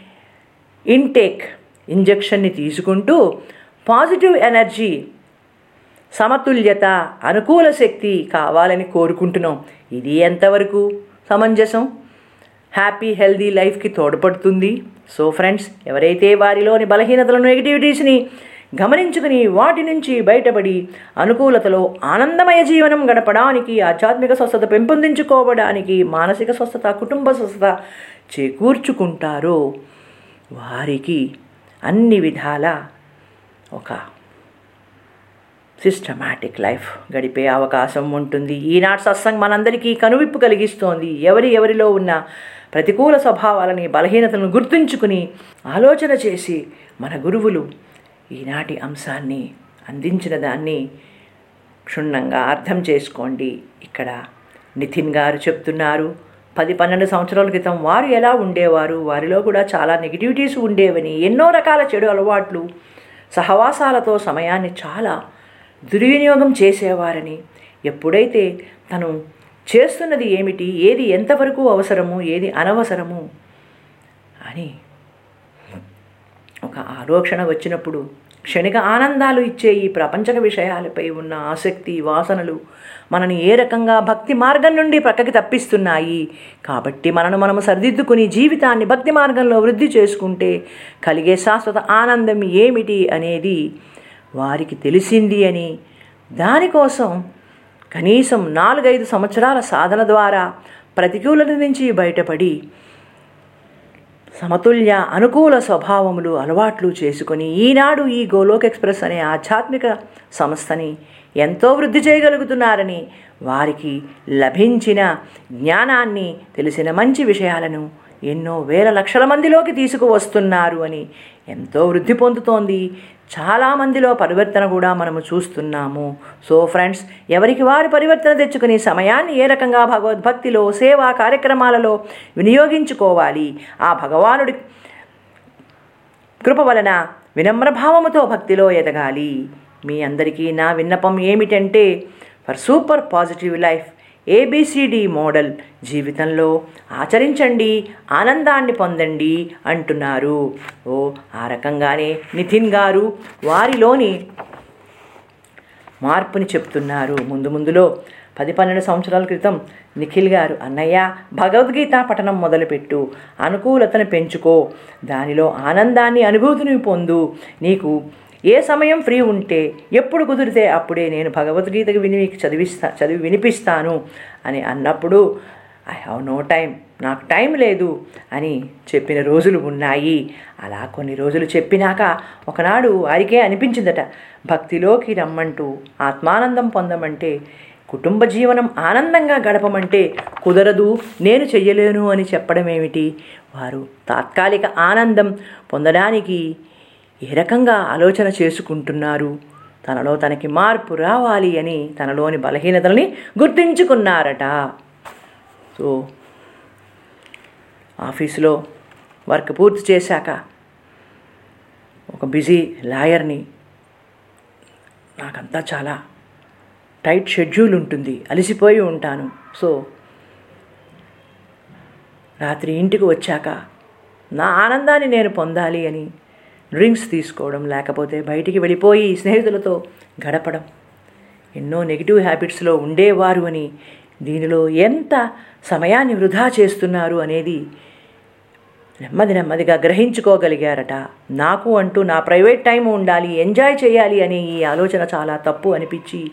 ఇంటేక్ ఇంజెక్షన్ని తీసుకుంటూ పాజిటివ్ ఎనర్జీ సమతుల్యత అనుకూల శక్తి కావాలని కోరుకుంటున్నాం. ఇది ఎంతవరకు సమంజసం? హ్యాపీ హెల్దీ లైఫ్కి తోడ్పడుతుంది. సో ఫ్రెండ్స్ ఎవరైతే వారిలోని బలహీనతలను నెగిటివిటీస్ని గమనించుకుని వాటి నుంచి బయటపడి అనుకూలతలో ఆనందమయ జీవనం గడపడానికి ఆధ్యాత్మిక స్వస్థత పెంపొందించుకోవడానికి మానసిక స్వస్థత కుటుంబ స్వస్థత చేకూర్చుకుంటారో వారికి అన్ని విధాల ఒక సిస్టమాటిక్ లైఫ్ గడిపే అవకాశం ఉంటుంది. ఈనాటి సత్సంగ్ మనందరికీ కనువిప్పు కలిగిస్తోంది. ఎవరి ఎవరిలో ఉన్న ప్రతికూల స్వభావాలని బలహీనతలను గుర్తుంచుకుని ఆలోచన చేసి మన గురువులు ఈనాటి అంశాన్ని అందించిన దాన్ని క్షుణ్ణంగా అర్థం చేసుకోండి. ఇక్కడ నితిన్ గారు చెప్తున్నారు పది పన్నెండు సంవత్సరాల క్రితం వారు ఎలా ఉండేవారు? వారిలో కూడా చాలా నెగిటివిటీస్ ఉండేవని ఎన్నో రకాల చెడు అలవాట్లు సహవాసాలతో సమయాన్ని చాలా దుర్వినియోగం చేసేవారని. ఎప్పుడైతే తను చేస్తున్నది ఏమిటి? ఏది ఎంతవరకు అవసరము? ఏది అనవసరము? అని ఒక ఆలోచన వచ్చినప్పుడు క్షణిక ఆనందాలు ఇచ్చే ఈ ప్రపంచక విషయాలపై ఉన్న ఆసక్తి వాసనలు మనని ఏ రకంగా భక్తి మార్గం నుండి ప్రక్కకి తప్పిస్తున్నాయి? కాబట్టి మనను మనము సరిదిద్దుకుని జీవితాన్ని భక్తి మార్గంలో వృద్ధి చేసుకుంటే కలిగే శాశ్వత ఆనందం ఏమిటి అనేది వారికి తెలిసింది అని దానికోసం కనీసం నాలుగైదు సంవత్సరాల సాధన ద్వారా ప్రతికూలత నుంచి బయటపడి సమతుల్య అనుకూల స్వభావములు అలవాట్లు చేసుకుని ఈనాడు ఈ గోలోక్ ఎక్స్ప్రెస్ అనే ఆధ్యాత్మిక సంస్థని ఎంతో వృద్ధి చేయగలుగుతున్నారని వారికి లభించిన జ్ఞానాన్ని తెలిసిన మంచి విషయాలను ఎన్నో వేల లక్షల మందిలోకి తీసుకువస్తున్నారు అని ఎంతో వృద్ధి పొందుతోంది చాలామందిలో పరివర్తన కూడా మనము చూస్తున్నాము. సో ఫ్రెండ్స్ ఎవరికి వారు పరివర్తన తెచ్చుకుని సమయాన్ని ఏ రకంగా భగవద్భక్తిలో సేవా కార్యక్రమాలలో వినియోగించుకోవాలి? ఆ భగవానుడి కృప వలన వినమ్రభావముతో భక్తిలో ఎదగాలి. మీ అందరికీ నా విన్నపం ఏమిటంటే for super positive life ABCD model జీవితంలో ఆచరించండి ఆనందాన్ని పొందండి అంటున్నారు. ఓ ఆ రకంగానే నితిన్ గారు వారిలోని మార్పుని చెప్తున్నారు. ముందు ముందులో పది పన్నెండు సంవత్సరాల క్రితం నిఖిల్ గారు అన్నయ్య భగవద్గీత పఠనం మొదలుపెట్టు అనుకూలతను పెంచుకో దానిలో ఆనందాన్ని అనుభూతిని పొందు నీకు ఏ సమయం ఫ్రీ ఉంటే ఎప్పుడు కుదిరితే అప్పుడే నేను భగవద్గీతకు విని మీకు చదివిస్తా చదివి వినిపిస్తాను అని అన్నప్పుడు ఐ హ్యావ్ నో టైం నాకు టైం లేదు అని చెప్పిన రోజులు ఉన్నాయి. అలా కొన్ని రోజులు చెప్పినాక ఒకనాడు వారికే అనిపించిందట భక్తిలోకి రమ్మంటూ ఆత్మానందం పొందమంటే కుటుంబ జీవనం ఆనందంగా గడపమంటే కుదరదు నేను చెయ్యలేను అని చెప్పడం ఏమిటి వారు తాత్కాలిక ఆనందం పొందడానికి ఏ రకంగా ఆలోచన చేసుకుంటున్నారు? తనలో తనకి మార్పు రావాలి అని తనలోని బలహీనతల్ని గుర్తించుకున్నారట. సో ఆఫీసులో వర్క్ పూర్తి చేశాక ఒక బిజీ లాయర్ని నాకంతా చాలా టైట్ షెడ్యూల్ ఉంటుంది అలసిపోయి ఉంటాను. సో రాత్రి ఇంటికి వచ్చాక నా ఆనందాన్ని నేను పొందాలి అని డ్రింక్స్ తీసుకోవడం లేకపోతే బయటికి వెళ్ళిపోయి స్నేహితులతో గడపడం. ఎన్నో నెగిటివ్ హ్యాబిట్స్లో ఉండేవారు అని దీనిలో ఎంత సమయాన్ని వృధా చేస్తున్నారు అనేది నెమ్మది నెమ్మదిగా గ్రహించుకోగలిగారట. నాకు అంటూ నా ప్రైవేట్ టైం ఉండాలి ఎంజాయ్ చేయాలి అనే ఈ ఆలోచన చాలా తప్పు అనిపించి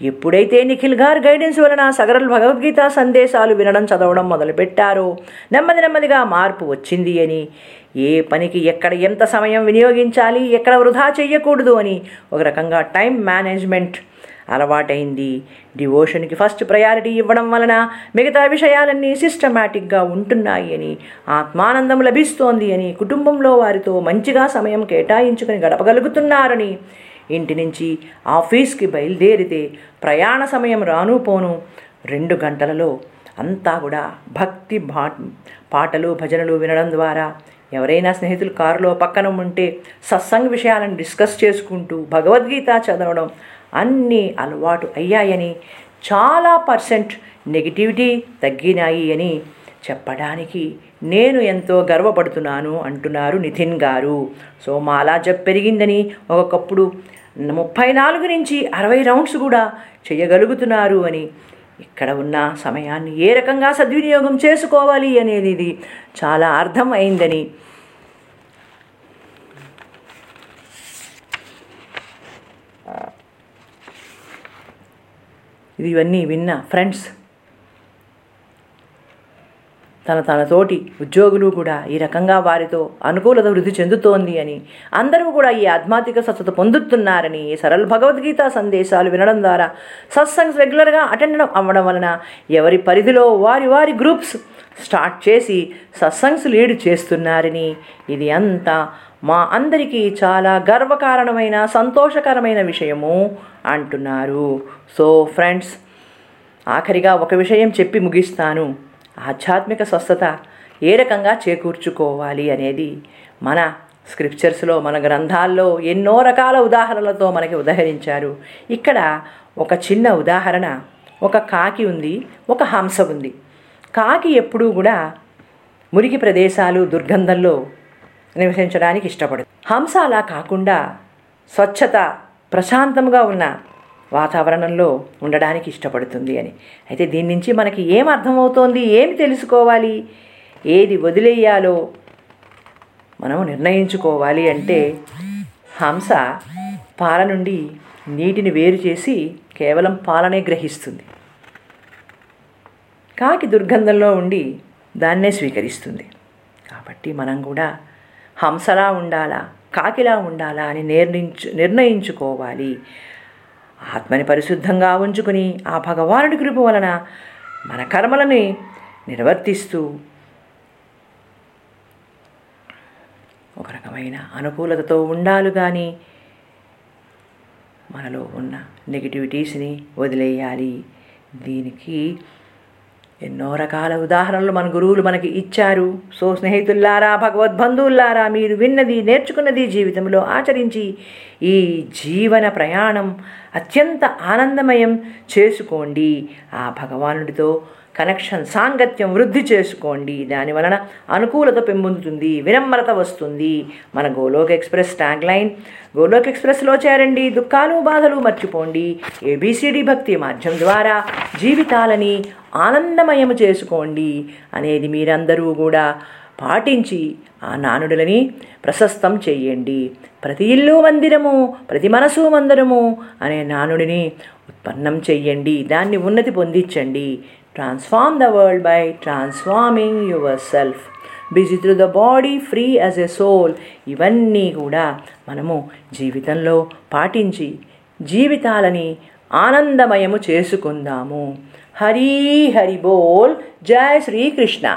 ఎప్పుడైతే నిఖిల్ గారు గైడెన్స్ వలన సగరల్ భగవద్గీత సందేశాలు వినడం చదవడం మొదలుపెట్టారో నెమ్మది నెమ్మదిగా మార్పు వచ్చింది అని. ఏ పనికి ఎక్కడ ఎంత సమయం వినియోగించాలి ఎక్కడ వృధా చేయకూడదు అని ఒక రకంగా టైం మేనేజ్మెంట్ అలవాటైంది. డివోషన్కి ఫస్ట్ ప్రయారిటీ ఇవ్వడం వలన మిగతా విషయాలన్నీ సిస్టమేటిక్గా ఉంటున్నాయి అని ఆత్మానందం లభిస్తోంది అని కుటుంబంలో వారితో మంచిగా సమయం కేటాయించుకొని గడపగలుగుతున్నారని ఇంటి నుంచి ఆఫీస్కి బయలుదేరితే ప్రయాణ సమయం రాను పోను. రెండు గంటలలో అంతా కూడా భక్తి భా పాటలు భజనలు వినడం ద్వారా ఎవరైనా స్నేహితులు కారులో పక్కన ఉంటే సత్సంగ్ విషయాలను డిస్కస్ చేసుకుంటూ భగవద్గీత చదవడం అన్నీ అలవాటు అయ్యాయని చాలా పర్సెంట్ నెగిటివిటీ తగ్గినాయి అని చెప్పడానికి నేను ఎంతో గర్వపడుతున్నాను అంటున్నారు నితిన్ గారు. సో మాలా జప్ పెరిగిందని ఒకప్పుడు ముప్పై నాలుగు నుంచి అరవై రౌండ్స్ కూడా చేయగలుగుతున్నారు అని ఇక్కడ ఉన్న సమయాన్ని ఏ రకంగా సద్వినియోగం చేసుకోవాలి అనేది ఇది చాలా అర్థం అయిందని ఇది ఇవన్నీ విన్న ఫ్రెండ్స్. తన తనతోటి ఉద్యోగులు కూడా ఈ రకంగా వారితో అనుకూలత వృద్ధి చెందుతోంది అని అందరూ కూడా ఈ ఆధ్యాత్మిక స్వచ్ఛత పొందుతున్నారని ఈ సరళ భగవద్గీత సందేశాలు వినడం ద్వారా సత్సంగ్స్ రెగ్యులర్గా అటెండ్ అవ్వడం వలన ఎవరి పరిధిలో వారి వారి గ్రూప్స్ స్టార్ట్ చేసి సత్సంగ్స్ లీడ్ చేస్తున్నారని ఇది అంతా మా అందరికీ చాలా గర్వకారణమైన సంతోషకరమైన విషయము అంటున్నారు. సో ఫ్రెండ్స్ ఆఖరిగా ఒక విషయం చెప్పి ముగిస్తాను. ఆధ్యాత్మిక స్వస్థత ఏ రకంగా చేకూర్చుకోవాలి అనేది మన స్క్రిప్చర్స్లో మన గ్రంథాల్లో ఎన్నో రకాల ఉదాహరణలతో మనకి ఉదహరించారు. ఇక్కడ ఒక చిన్న ఉదాహరణ ఒక కాకి ఉంది ఒక హంస ఉంది. కాకి ఎప్పుడూ కూడా మురికి ప్రదేశాలు దుర్గంధంలో నివసించడానికి ఇష్టపడదు. హంస అలా కాకుండా స్వచ్ఛత ప్రశాంతంగా ఉన్న వాతావరణంలో ఉండడానికి ఇష్టపడుతుంది అని. అయితే దీని నుంచి మనకి ఏం అర్థమవుతోంది? ఏమి తెలుసుకోవాలి? ఏది వదిలేయాలో మనం నిర్ణయించుకోవాలి అంటే హంస పాల నుండి నీటిని వేరు చేసి కేవలం పాలనే గ్రహిస్తుంది. కాకి దుర్గంధంలో ఉండి దాన్నే స్వీకరిస్తుంది. కాబట్టి మనం కూడా హంసలా ఉండాలా కాకిలా ఉండాలా అని నిర్ణయించు నిర్ణయించుకోవాలి. ఆత్మని పరిశుద్ధంగా ఉంచుకుని ఆ భగవానుడి కృప వలన మన కర్మలని నిర్వర్తిస్తూ ఒక రకమైన అనుకూలతతో ఉండాలి కానీ మనలో ఉన్న నెగిటివిటీస్ని వదిలేయాలి. దీనికి ఎన్నో రకాల ఉదాహరణలు మన గురువులు మనకి ఇచ్చారు. సో స్నేహితుల్లారా భగవద్బంధువుల్లారా మీరు విన్నది నేర్చుకున్నది జీవితంలో ఆచరించి ఈ జీవన ప్రయాణం అత్యంత ఆనందమయం చేసుకోండి. ఆ భగవానుడితో కనెక్షన్ సాంగత్యం వృద్ధి చేసుకోండి. దాని వలన అనుకూలత పెంపొందుతుంది వినమ్రత వస్తుంది. మన Golok express tag line. Golok ఎక్స్ప్రెస్లో చేరండి. దుఃఖాలు బాధలు మర్చిపోండి. ఏబిసిడి భక్తి మాధ్యం ద్వారా జీవితాలని ఆనందమయము చేసుకోండి అనేది మీరందరూ కూడా పాటించి ఆ నానుడులని ప్రశస్తం చేయండి. ప్రతి ఇల్లు మందిరము ప్రతి మనసు మందిరము అనే నానుడిని ఉత్పన్నం చెయ్యండి దాన్ని ఉన్నతి పొందించండి. Transform the world by transforming yourself busy through the body free as a soul ఇవన్నీ కూడా మనము జీవితంలో పాటించి జీవితాలని ఆనందమయము చేసుకుందాము. హరి హరి బోల్. జై శ్రీకృష్ణ.